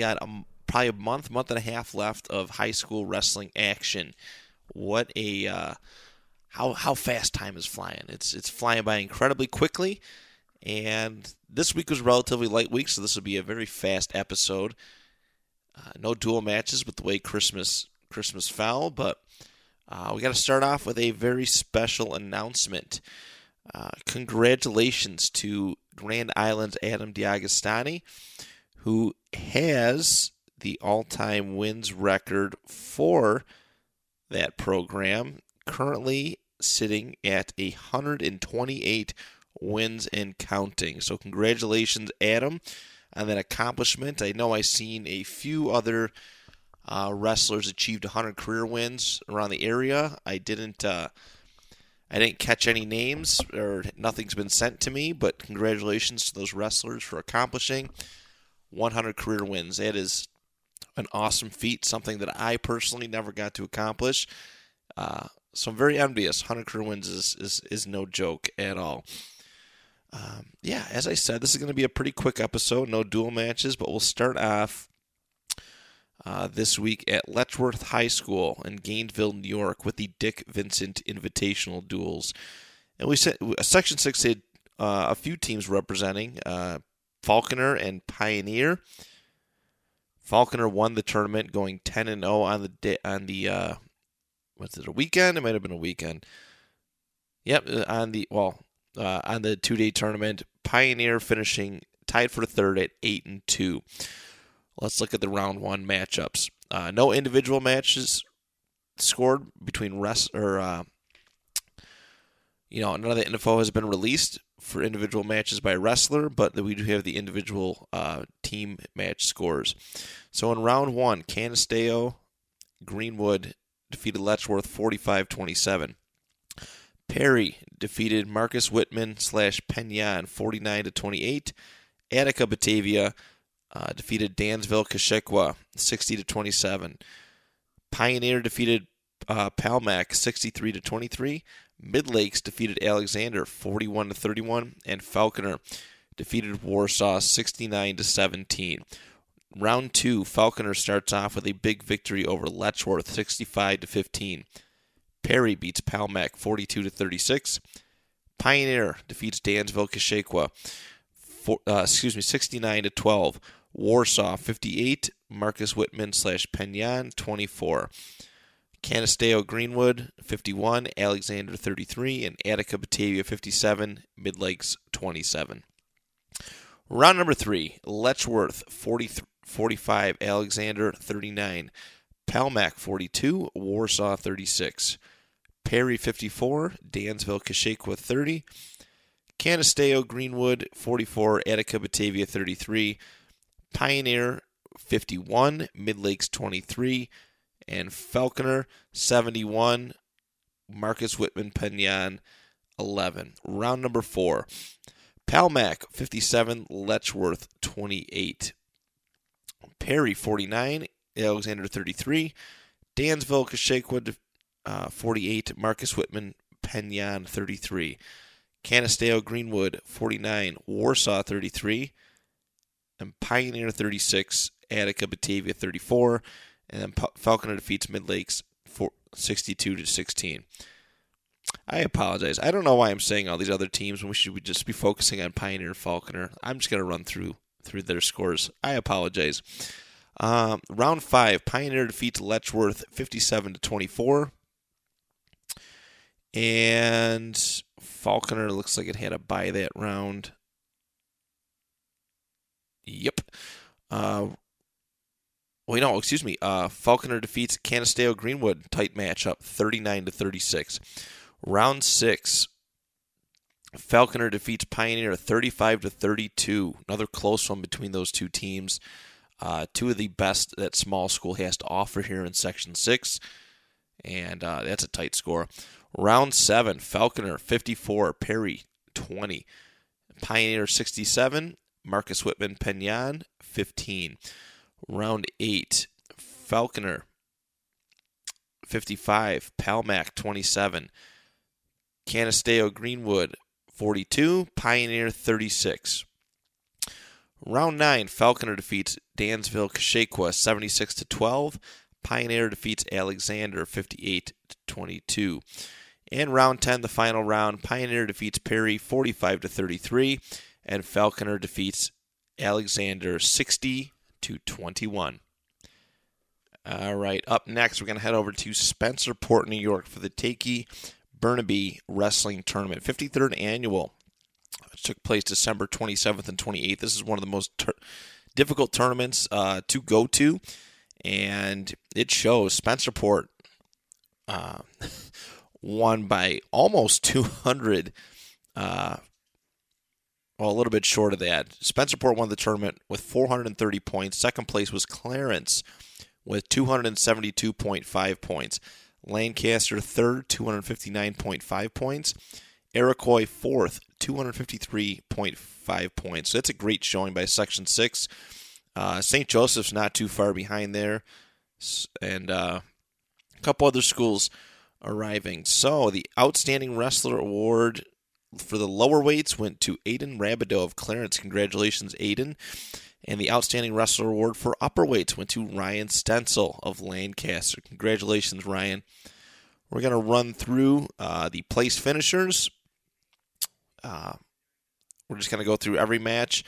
got a, probably a month, month and a half left of high school wrestling action. What a uh, how how fast time is flying. It's it's flying by incredibly quickly. And this week was relatively light week, so this will be a very fast episode. Uh, no dual matches with the way Christmas Christmas fell, but uh, we got to start off with a very special announcement. Uh, congratulations to Grand Island's Adam D'Agostani, who has the all-time wins record for that program, currently sitting at 128 wins and counting. So congratulations, Adam, on that accomplishment. I know I've seen a few other uh, wrestlers achieved 100 career wins around the area. I didn't. Uh, I didn't catch any names or nothing's been sent to me, but congratulations to those wrestlers for accomplishing 100 career wins. That is an awesome feat, something that I personally never got to accomplish. Uh, so I'm very envious. 100 career wins is, is, is no joke at all. Um, yeah, as I said, this is going to be a pretty quick episode. No dual matches, but we'll start off uh, this week at Letchworth High School in Gainesville, New York, with the Dick Vincent Invitational Duels. And we said Section Six had uh, a few teams representing uh, Falconer and Pioneer. Falconer won the tournament, going 10 and 0 on the day, on the uh, what's it a weekend? It might have been a weekend. Yep, uh, on the well uh, on the two day tournament. Pioneer finishing tied for third at eight and two. Let's look at the round one matchups. Uh, no individual matches scored between rest or uh, you know none of the info has been released for individual matches by wrestler, but we do have the individual uh, team match scores. So in round one, Canisteo Greenwood defeated Letchworth 45-27. Perry defeated Marcus Whitman slash Penn Yan 49 to 28. Attica Batavia uh, defeated Dansville Keshequa 60 to 27. Pioneer defeated uh, Palmac 63 to 23. Mid Lakes defeated Alexander 41 to 31, and Falconer defeated Warsaw 69 to 17. Round two, Falconer starts off with a big victory over Letchworth 65 to 15. Perry beats Palmac 42 to 36. Pioneer defeats Dansville Keshequa, uh, excuse me, 69 to 12. Warsaw 58. Marcus Whitman slash Penn Yan 24. Canisteo Greenwood 51. Alexander 33. And Attica Batavia 57. Mid Lakes 27. Round number three Letchworth 40, 45. Alexander 39. Palmac 42. Warsaw 36. Perry 54, Dansville Keshequa 30, Canisteo Greenwood 44, Attica Batavia 33, Pioneer 51, Mid Lakes 23, and Falconer 71, Marcus Whitman Penn Yan 11. Round number four. Palmac 57, Letchworth 28. Perry 49, Alexander 33, Dansville Keshequa uh, 48, Marcus Whitman, Penn Yan, 33. Canisteo Greenwood, 49. Warsaw, 33. And Pioneer, 36. Attica Batavia, 34. And then Falconer defeats Mid Lakes, 62 to 16. I apologize. I don't know why I'm saying all these other teams when we should just be focusing on Pioneer Falconer. I'm just going to run through through their scores. I apologize. Um, round five, Pioneer defeats Letchworth 57 to 24. And Falconer looks like it had a buy that round. Yep. Uh, well, no, excuse me. Uh, Falconer defeats Canisteo Greenwood. Tight matchup, 39 to 36. Round six. Falconer defeats Pioneer 35 to 32. Another close one between those two teams. Uh, two of the best that small school has to offer here in Section 6. And uh, that's a tight score. Round seven, Falconer 54, Perry 20, Pioneer 67, Marcus Whitman Penn Yan 15. Round 8, Falconer 55, Palmac 27, Canisteo Greenwood 42, Pioneer 36. Round 9, Falconer defeats Dansville Keshequa 76 to 12. Pioneer defeats Alexander 58 to 22. In round 10, the final round, Pioneer defeats Perry 45 to 33 and Falconer defeats Alexander 60 to 21. All right, up next, we're going to head over to Spencerport, New York for the Takey Burnaby Wrestling Tournament, 53rd annual. It took place December 27th and 28th. This is one of the most difficult tournaments uh, to go to, and it shows Spencerport uh, won by almost 200. Uh, well, a little bit short of that. Spencerport won the tournament with 430 points. Second place was Clarence with 272.5 points. Lancaster third, 259.5 points. Iroquois fourth, 253.5 points. So that's a great showing by Section 6. Uh, St. Joseph's not too far behind there. And uh, a couple other schools arriving. So the Outstanding Wrestler Award for the lower weights went to Aiden Rabideau of Clarence. Congratulations, Aiden. And the Outstanding Wrestler Award for upper weights went to Ryan Stencil of Lancaster. Congratulations, Ryan. We're going to run through uh, the place finishers. Uh, we're just going to go through every match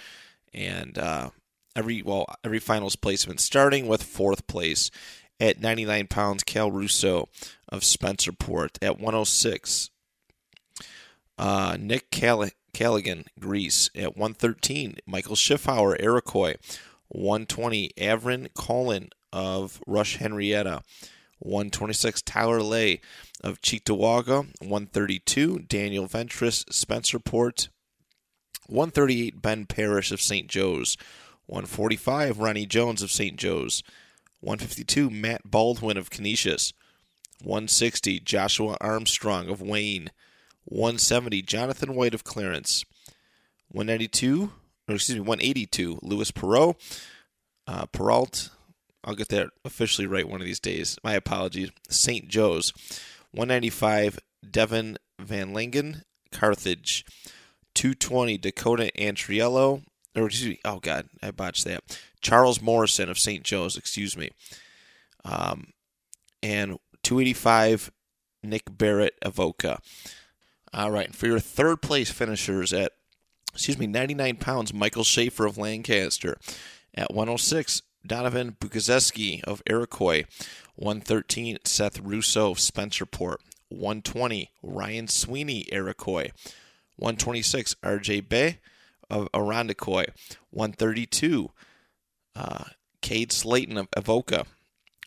and uh, every well every finals placement, starting with fourth place at 99 pounds. Cal Russo of Spencerport at 106. Uh, Nick Call- Callaghan, Greece at 113. Michael Schiffauer, Iroquois, 120. Avron Colin of Rush Henrietta, 126. Tyler Lay of Cheektowaga, 132. Daniel Ventris, Spencerport, 138. Ben Parrish of St. Joe's, 145. Ronnie Jones of St. Joe's, 152. Matt Baldwin of Canisius, 160. Joshua Armstrong of Wayne, 170. Jonathan White of Clarence, 192. Or excuse me, 182. Louis Perot, uh, Peralt. I'll get that officially right one of these days. My apologies. St. Joe's, 195. Devin Van Langen, Carthage, 220. Dakota Antriello, or excuse me, oh God, I botched that. Charles Morrison of St. Joe's, excuse me. Um, and 285, Nick Barrett, Avoca. All right, And for your third place finishers at, excuse me, 99 pounds, Michael Schaefer of Lancaster. At 106, Donovan Bukazeski of Iroquois. 113, Seth Russo of Spencerport. 120, Ryan Sweeney, Iroquois. 126, RJ Bay of Irondequoit. 132, uh, Cade Slayton of Evoca.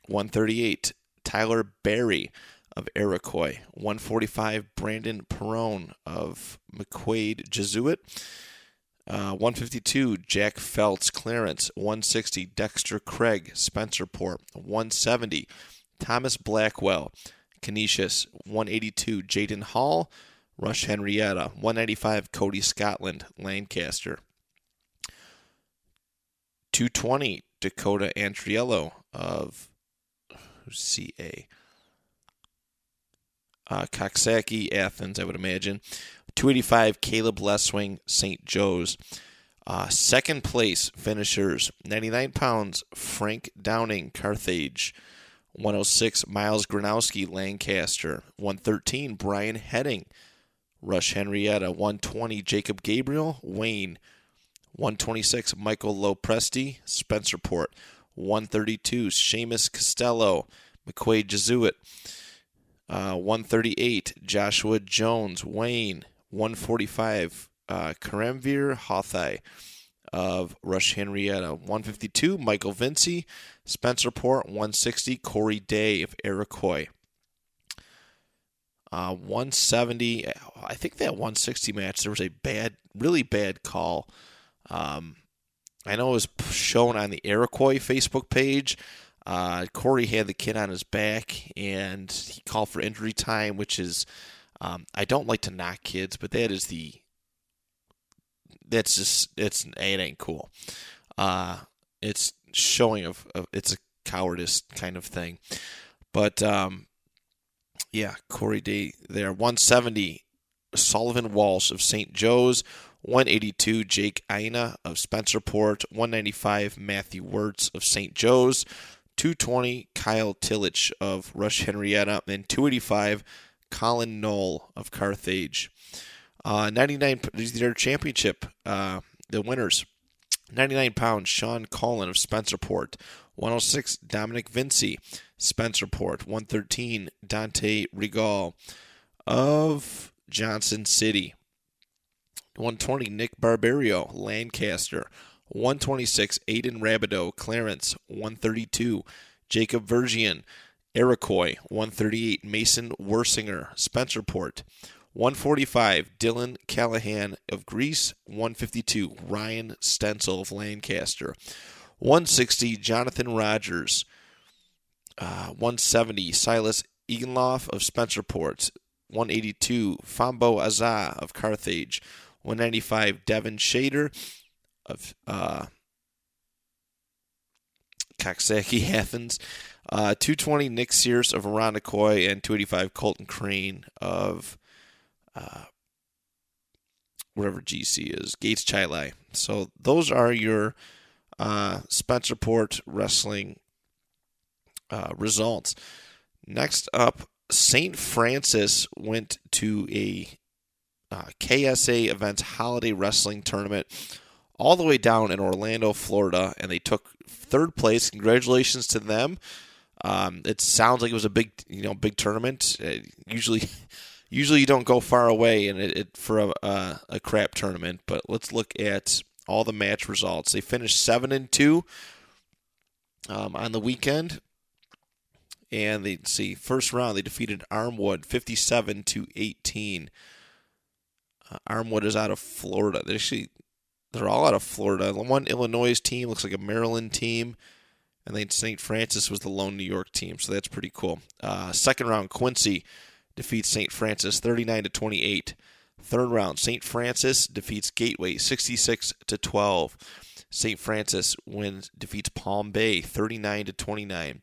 138, Tyler Barry of Iroquois. 145, Brandon Perone of McQuaid Jesuit. Uh, 152, Jack Feltz Clarence. 160, Dexter Craig Spencerport. 170, Thomas Blackwell Canisius. 182, Jaden Hall Rush Henrietta. 195, Cody Scotland Lancaster. 220, Dakota Antriello of CA. Uh, Coxsackie, Athens, I would imagine. 285, Caleb Lesswing, St. Joe's. Uh, second place finishers, 99 pounds, Frank Downing, Carthage. 106, Miles Gronowski, Lancaster. 113, Brian Heading, Rush Henrietta. 120, Jacob Gabriel, Wayne. 126, Michael Lopresti, Spencerport. 132, Seamus Costello, McQuaid Jesuit. Uh, 138, Joshua Jones, Wayne. 145, uh, Karamvir Hothai of Rush Henrietta. 152, Michael Vinci, Spencerport. 160, Corey Day of Iroquois. Uh, 170, I think that 160 match, there was a bad, really bad call. Um, I know it was shown on the Iroquois Facebook page. Uh, Corey had the kid on his back, and he called for injury time, which is um, I don't like to knock kids, but that is the that's just it's it ain't cool. Uh, it's showing of, of it's a cowardice kind of thing. But um, yeah, Corey Day there. 170, Sullivan Walsh of St. Joe's. 182, Jake Aina of Spencerport. 195, Matthew Wirtz of St. Joe's. 220, Kyle Tillich of Rush Henrietta. And 285, Colin Knoll of Carthage. Uh, 99, these are championship, uh, the winners. 99 pounds, Sean Collin of Spencerport. 106, Dominic Vinci, Spencerport. 113, Dante Regal of Johnson City. 120, Nick Barbario, Lancaster. 126, Aiden Rabideau, Clarence. 132, Jacob Vergian, Iroquois. 138, Mason Wersinger, Spencerport. 145, Dylan Callahan of Greece. 152, Ryan Stencil of Lancaster. 160, Jonathan Rogers. Uh, 170, Silas Eganloff of Spencerport. 182, Fambo Azah of Carthage. 195, Devin Shader of uh, Coxsackie Athens. Uh, 220, Nick Sears of Irondequoit. And 285, Colton Crane of uh, whatever GC is, Gates Chili. So those are your uh, Spencerport Wrestling uh, results. Next up, St. Francis went to a uh, KSA Events Holiday Wrestling Tournament all the way down in Orlando, Florida, and they took third place. Congratulations to them. Um, it sounds like it was a big, you know, big tournament. Uh, usually, usually you don't go far away and it, it for a, uh, a crap tournament. But let's look at all the match results. They finished seven and two um, on the weekend, and they see first round they defeated Armwood fifty seven to eighteen. Uh, Armwood is out of Florida. They actually they're all out of Florida. One Illinois team looks like a Maryland team, and then St. Francis was the lone New York team. So that's pretty cool. Uh, second round Quincy defeats St. Francis 39 to 28. Third round St. Francis defeats Gateway 66 to 12. St. Francis wins defeats Palm Bay 39 to 29.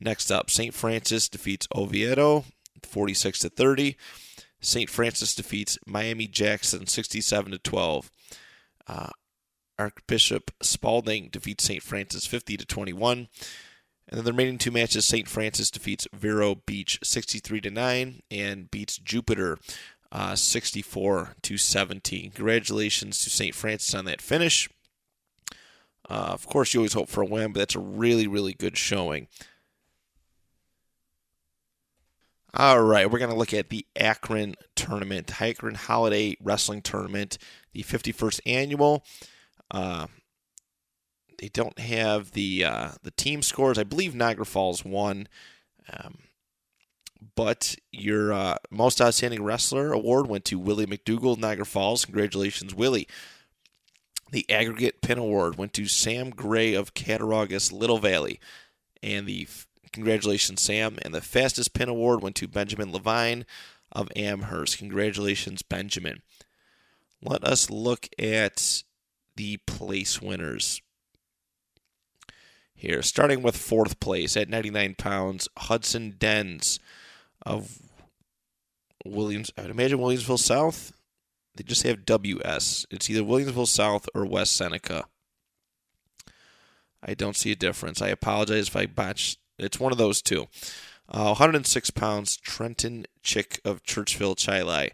Next up, St. Francis defeats Oviedo 46 to 30. St. Francis defeats Miami Jackson 67 to 12. Uh, Archbishop Spalding defeats St. Francis 50 to 21. And then the remaining two matches, St. Francis defeats Vero Beach 63 to 9 and beats Jupiter uh, 64 to 17. Congratulations to St. Francis on that finish. Uh, of course, you always hope for a win, but that's a really, really good showing. All right, we're going to look at the Akron tournament, Akron Holiday Wrestling Tournament, the 51st annual. Uh, they don't have the uh, the team scores. I believe Niagara Falls won, um, but your uh, most outstanding wrestler award went to Willie McDougall, Niagara Falls. Congratulations, Willie. The aggregate pin award went to Sam Gray of Cattaraugus, Little Valley, and the Congratulations, Sam. And the fastest pin award went to Benjamin Levine of Amherst. Congratulations, Benjamin. Let us look at the place winners here. Starting with fourth place at 99 pounds, Hudson Dens of Williams. I'd imagine Williamsville South. They just have WS. It's either Williamsville South or West Seneca. I don't see a difference. I apologize if I botched it's one of those two. Uh, 106 pounds, Trenton Chick of Churchville, Chili.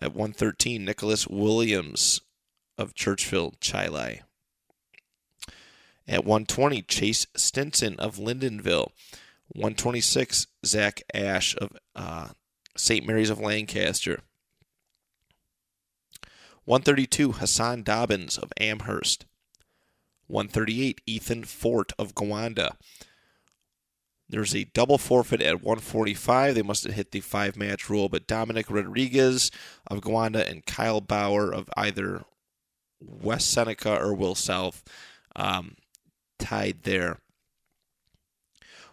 At 113, Nicholas Williams of Churchville, Chili. At 120, Chase Stinson of Lyndonville. 126, Zach Ash of uh, St. Mary's of Lancaster. 132, Hassan Dobbins of Amherst. 138, Ethan Fort of Gowanda. There's a double forfeit at 145. They must have hit the five match rule, but Dominic Rodriguez of Gowanda and Kyle Bauer of either West Seneca or Will South um, tied there.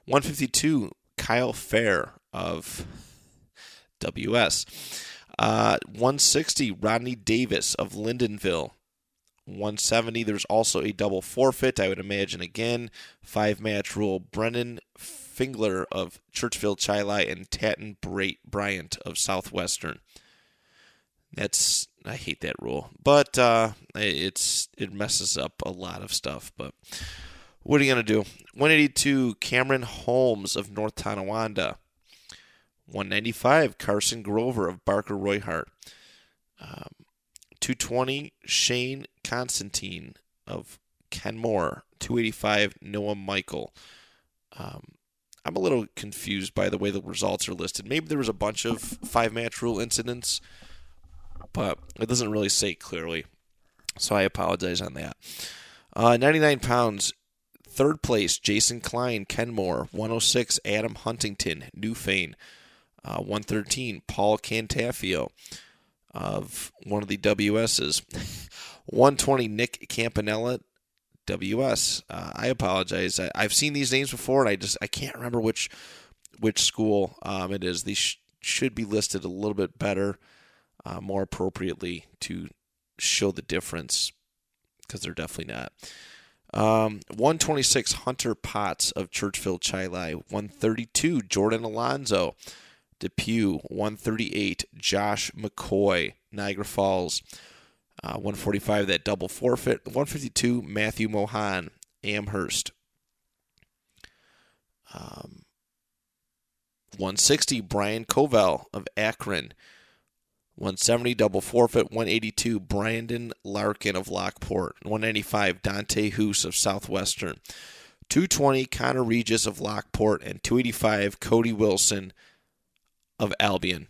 152, Kyle Fair of WS. Uh, 160, Rodney Davis of Lyndonville. 170. There's also a double forfeit, I would imagine again. Five match rule. Brennan Fingler of Churchville Chili and Tatton Bryant of Southwestern. That's I hate that rule, but uh, it's it messes up a lot of stuff. But what are you gonna do? 182 Cameron Holmes of North Tonawanda. 195 Carson Grover of Barker Royhart. Um, 220 Shane Constantine of Kenmore. 285 Noah Michael. Um, I'm a little confused by the way the results are listed. Maybe there was a bunch of five match rule incidents but it doesn't really say clearly. So I apologize on that. Uh, 99 pounds, third place, Jason Klein, Kenmore. 106, Adam Huntington, Newfane. Uh, 113, Paul Cantafio of one of the WSs. 120, Nick Campanella, WS. Uh, I apologize. I, have seen these names before, and I just I can't remember which which school um, it is. These sh- should be listed a little bit better uh, more appropriately to show the difference because they're definitely not. Um, 126 Hunter Potts of Churchville Chili. 132 Jordan Alonzo, Depew. 138 Josh McCoy, Niagara Falls. Uh, 145 that double forfeit. 152 Matthew Mohan, Amherst. Um, 160 Brian Covell of Akron. 170 double forfeit, 182 Brandon Larkin of Lockport, 195 Dante Hoos of Southwestern, 220 Connor Regis of Lockport, and 285 Cody Wilson of Albion.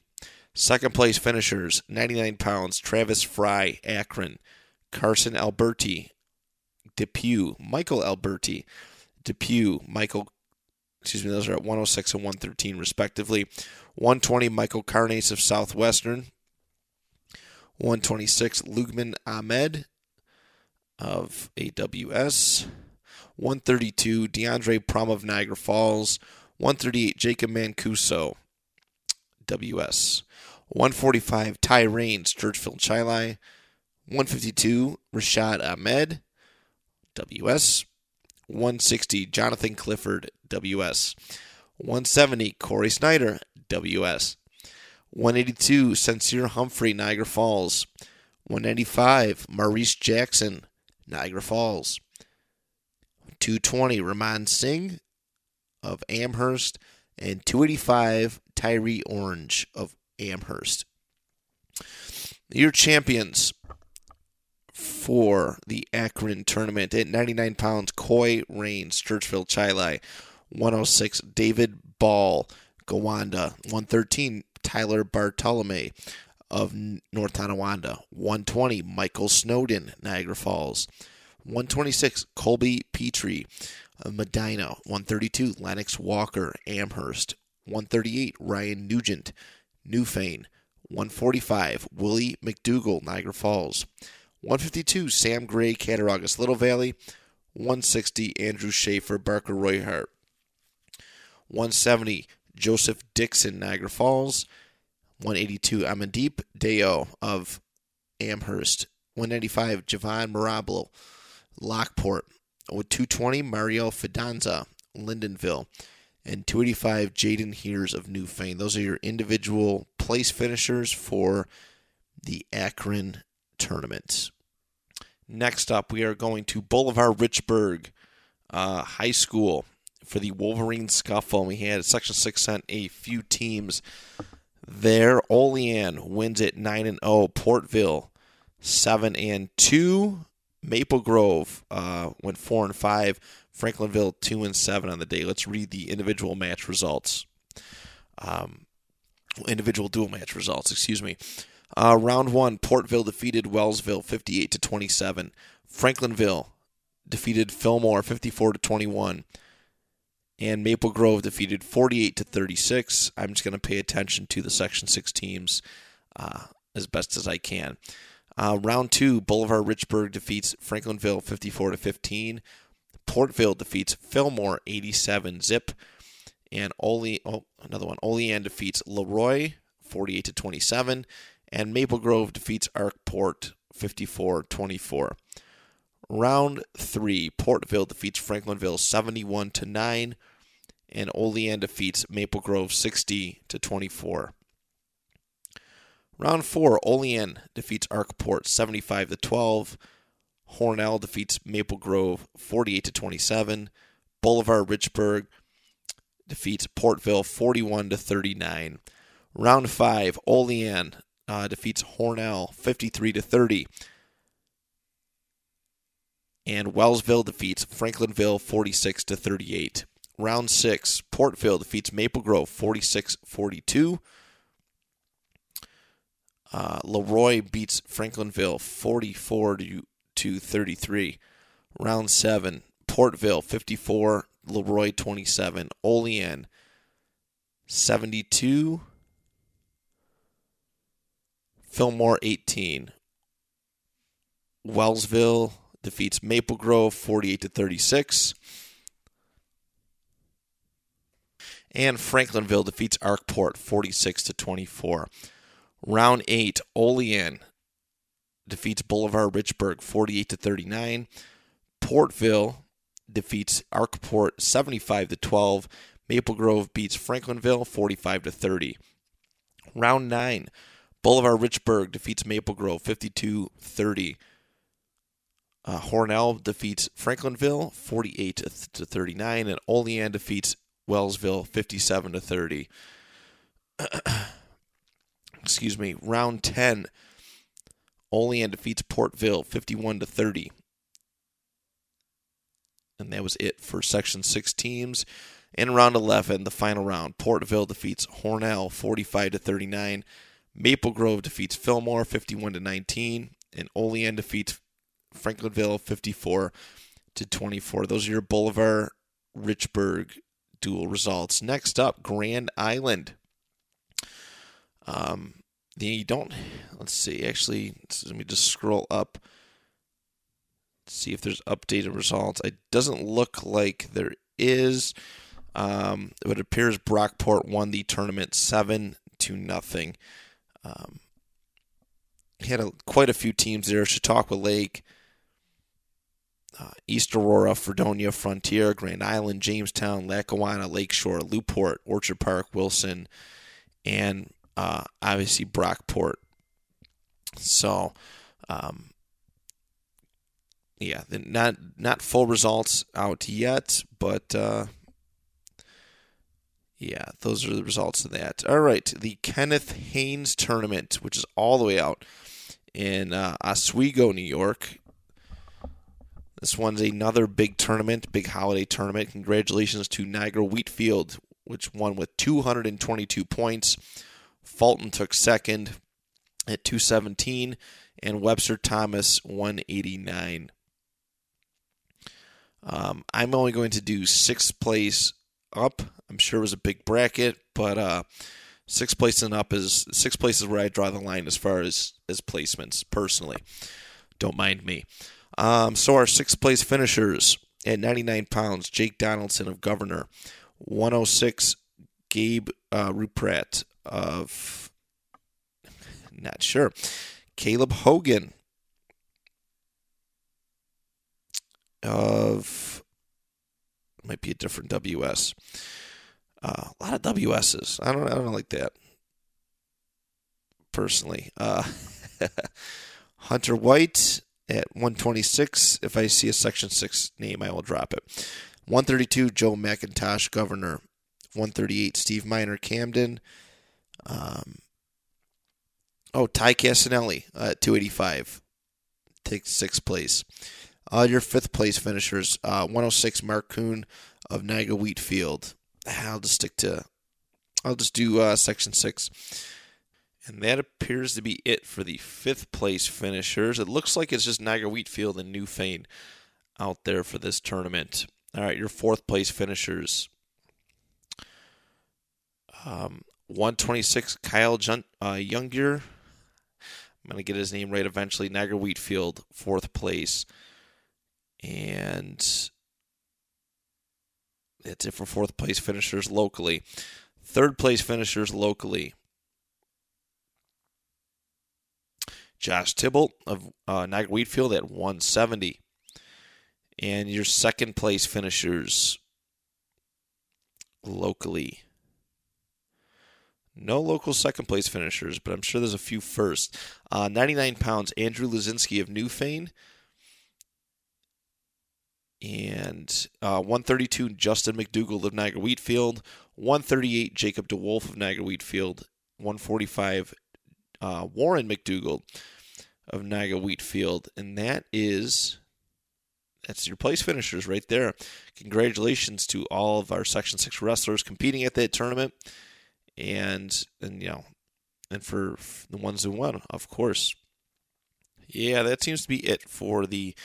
Second place finishers, 99 pounds, Travis Fry, Akron, Carson Alberti, Depew, Michael Alberti, Depew, Michael, excuse me, those are at 106 and 113 respectively. 120 Michael Carnace of Southwestern, 126 Lugman Ahmed of AWS. 132 DeAndre Prom of Niagara Falls. 138 Jacob Mancuso, WS. 145 Ty Raines, Churchville Chili. 152 Rashad Ahmed, WS. 160 Jonathan Clifford, WS. 170 Corey Snyder, WS. 182, Sincere Humphrey, Niagara Falls. 195, Maurice Jackson, Niagara Falls. 220, Raman Singh of Amherst. And 285, Tyree Orange of Amherst. Your champions for the Akron tournament at 99 pounds, Coy Rains, Churchville Chili. 106, David Ball, Gowanda. 113, Tyler Bartolome of North Tonawanda. 120, Michael Snowden, Niagara Falls. 126, Colby Petrie Medina. 132, Lennox Walker, Amherst. 138, Ryan Nugent, Newfane. 145, Willie McDougall, Niagara Falls. 152, Sam Gray, Cattaraugus, Little Valley. 160, Andrew Schaefer, Barker Royhart. 170, Joseph Dixon, Niagara Falls. 182, Amandeep Deo of Amherst. 195, Javon Marablo, Lockport. With 220, Mario Fidanza, Lyndonville. And 285, Jaden Hears of Newfane. Those are your individual place finishers for the Akron tournament. Next up, we are going to Bolivar Richburg uh, High School for the Wolverine Scuffle. And We had Section 6 sent a few teams there. Olean wins it 9 and 0. Portville 7 and 2. Maple Grove uh, went 4 and 5. Franklinville 2 and 7 on the day. Let's read the individual match results. Um, individual dual match results, excuse me. Uh, round 1, Portville defeated Wellsville 58 to 27. Franklinville defeated Fillmore 54 to 21 and Maple Grove defeated 48 to 36. I'm just going to pay attention to the Section 6 teams uh, as best as I can. Uh, round two, Bolivar Richburg defeats Franklinville 54 to 15. Portville defeats Fillmore 87 zip, and Ole oh another one Olean defeats Leroy 48 to 27, and Maple Grove defeats Arkport 54 24. Round three, Portville defeats Franklinville 71 to 9, and Olean defeats Maple Grove 60 to 24. Round four, Olean defeats Arkport 75 to 12. Hornell defeats Maple Grove 48 to 27. Bolivar Richburg defeats Portville 41 to 39. Round five, Olean uh, defeats Hornell 53 to 30 and Wellsville defeats Franklinville 46 to 38. Round 6, Portville defeats Maple Grove 46-42. Uh, Leroy beats Franklinville 44 to, to 33. Round 7, Portville 54, Leroy 27. Olean 72, Fillmore 18. Wellsville defeats Maple Grove 48 to 36. And Franklinville defeats Arkport 46 to 24. Round 8, Olean defeats Bolivar Richburg 48 to 39. Portville defeats Arkport 75 to 12. Maple Grove beats Franklinville 45 to 30. Round 9, Bolivar Richburg defeats Maple Grove 52 30. Uh, Hornell defeats Franklinville 48 to 39, and Olean defeats Wellsville 57 to 30. Excuse me. Round 10, Olean defeats Portville 51 to 30. And that was it for Section 6 teams. In round 11, the final round, Portville defeats Hornell 45 to 39. Maple Grove defeats Fillmore 51 to 19, and Olean defeats Franklinville 54 to 24. Those are your Bolivar Richburg dual results. Next up, Grand Island. Um, you don't. Let's see. Actually, let me just scroll up. See if there's updated results. It doesn't look like there is. Um, it appears Brockport won the tournament seven to nothing. Um, he had a, quite a few teams there. Chautauqua Lake, uh, East Aurora, Fredonia, Frontier, Grand Island, Jamestown, Lackawanna, Lakeshore, Lew-Port, Orchard Park, Wilson, and uh, obviously Brockport. So, um, yeah, not not full results out yet, but uh, yeah, those are the results of that. All right, the Kenneth Haynes tournament, which is all the way out in uh, Oswego, New York. This one's another big tournament, big holiday tournament. Congratulations to Niagara Wheatfield, which won with 222 points. Fulton took second at 217, and Webster Thomas 189. Um, I'm only going to do sixth place up. I'm sure it was a big bracket, but uh, sixth place and up is six places where I draw the line as far as as placements personally. Don't mind me. Um, so our sixth place finishers at 99 pounds, Jake Donaldson of Gouverneur, 106, Gabe uh, Ruprat of not sure, Caleb Hogan of might be a different WS. Uh, a lot of WSs. I don't. I don't like that personally. Uh, Hunter White at 126. If I see a Section 6 name, I will drop it. 132, Joe McIntosh, Gouverneur. 138, Steve Miner, Camden. Um, oh, Ty Casanelli at 285. Takes sixth place. Uh, your fifth place finishers, uh, 106, Mark Kuhn of Niagara Wheatfield. I'll just stick to, I'll just do uh, Section 6. And that appears to be it for the fifth place finishers. It looks like it's just Niagara Wheatfield and Newfane out there for this tournament. All right, your fourth place finishers. Um, 126, Kyle Jun- uh, Younger. I'm going to get his name right eventually. Niagara Wheatfield, fourth place. And that's it for fourth place finishers locally. Third place finishers locally. Josh Tybalt of uh, Niagara Wheatfield at 170. And your second place finishers locally. No local second place finishers, but I'm sure there's a few first. Uh, 99 pounds, Andrew Lazinski of Newfane. And uh, 132, Justin McDougall of Niagara Wheatfield. 138, Jacob DeWolf of Niagara Wheatfield. 145, uh, Warren McDougall of Niagara Wheatfield. And that is that's your place finishers right there. Congratulations to all of our Section 6 wrestlers competing at that tournament. And, and you know, and for the ones who won, of course. Yeah, that seems to be it for the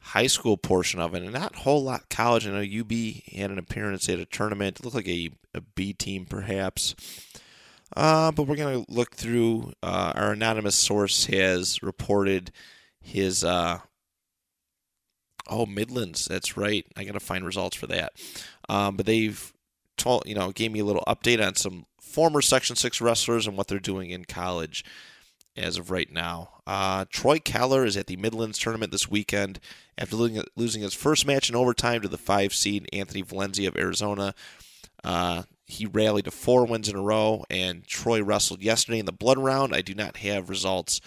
high school portion of it, and not whole lot college. I know UB had an appearance at a tournament. It looked like a, a B team, perhaps. Uh, but we're going to look through. Uh, our anonymous source has reported his. Uh, oh, Midlands. That's right. I got to find results for that. Um, but they've told, you know, gave me a little update on some former Section 6 wrestlers and what they're doing in college as of right now. Uh, Troy Keller is at the Midlands tournament this weekend after losing his first match in overtime to the five seed Anthony Valencia of Arizona. Uh, he rallied to four wins in a row, and Troy wrestled yesterday in the blood round. I do not have results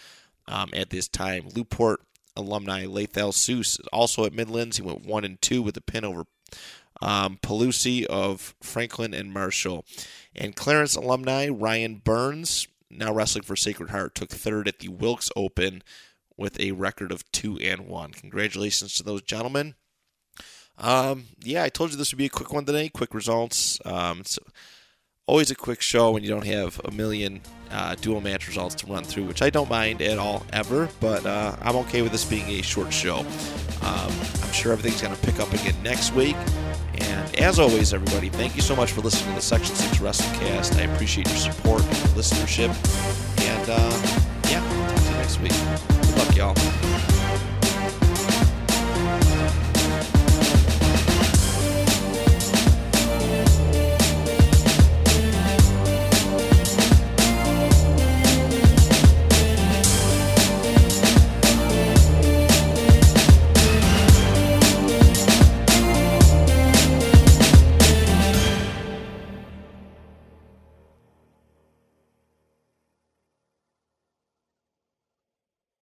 um, at this time. Lew-Port alumni Lathel Seuss also at Midlands. He went one and two with a pin over um, Pelusi of Franklin and Marshall. And Clarence alumni Ryan Burns, now wrestling for Sacred Heart, took third at the Wilkes Open with a record of two and one. Congratulations to those gentlemen. Um, yeah, I told you this would be a quick one today. Quick results. Um, it's always a quick show when you don't have a million uh, dual match results to run through, which I don't mind at all ever. But uh, I'm okay with this being a short show. Um, I'm sure everything's going to pick up again next week. And as always, everybody, thank you so much for listening to the Section 6 Wrestling Cast. I appreciate your support and listenership. And uh, yeah, talk to you next week. Good luck, y'all.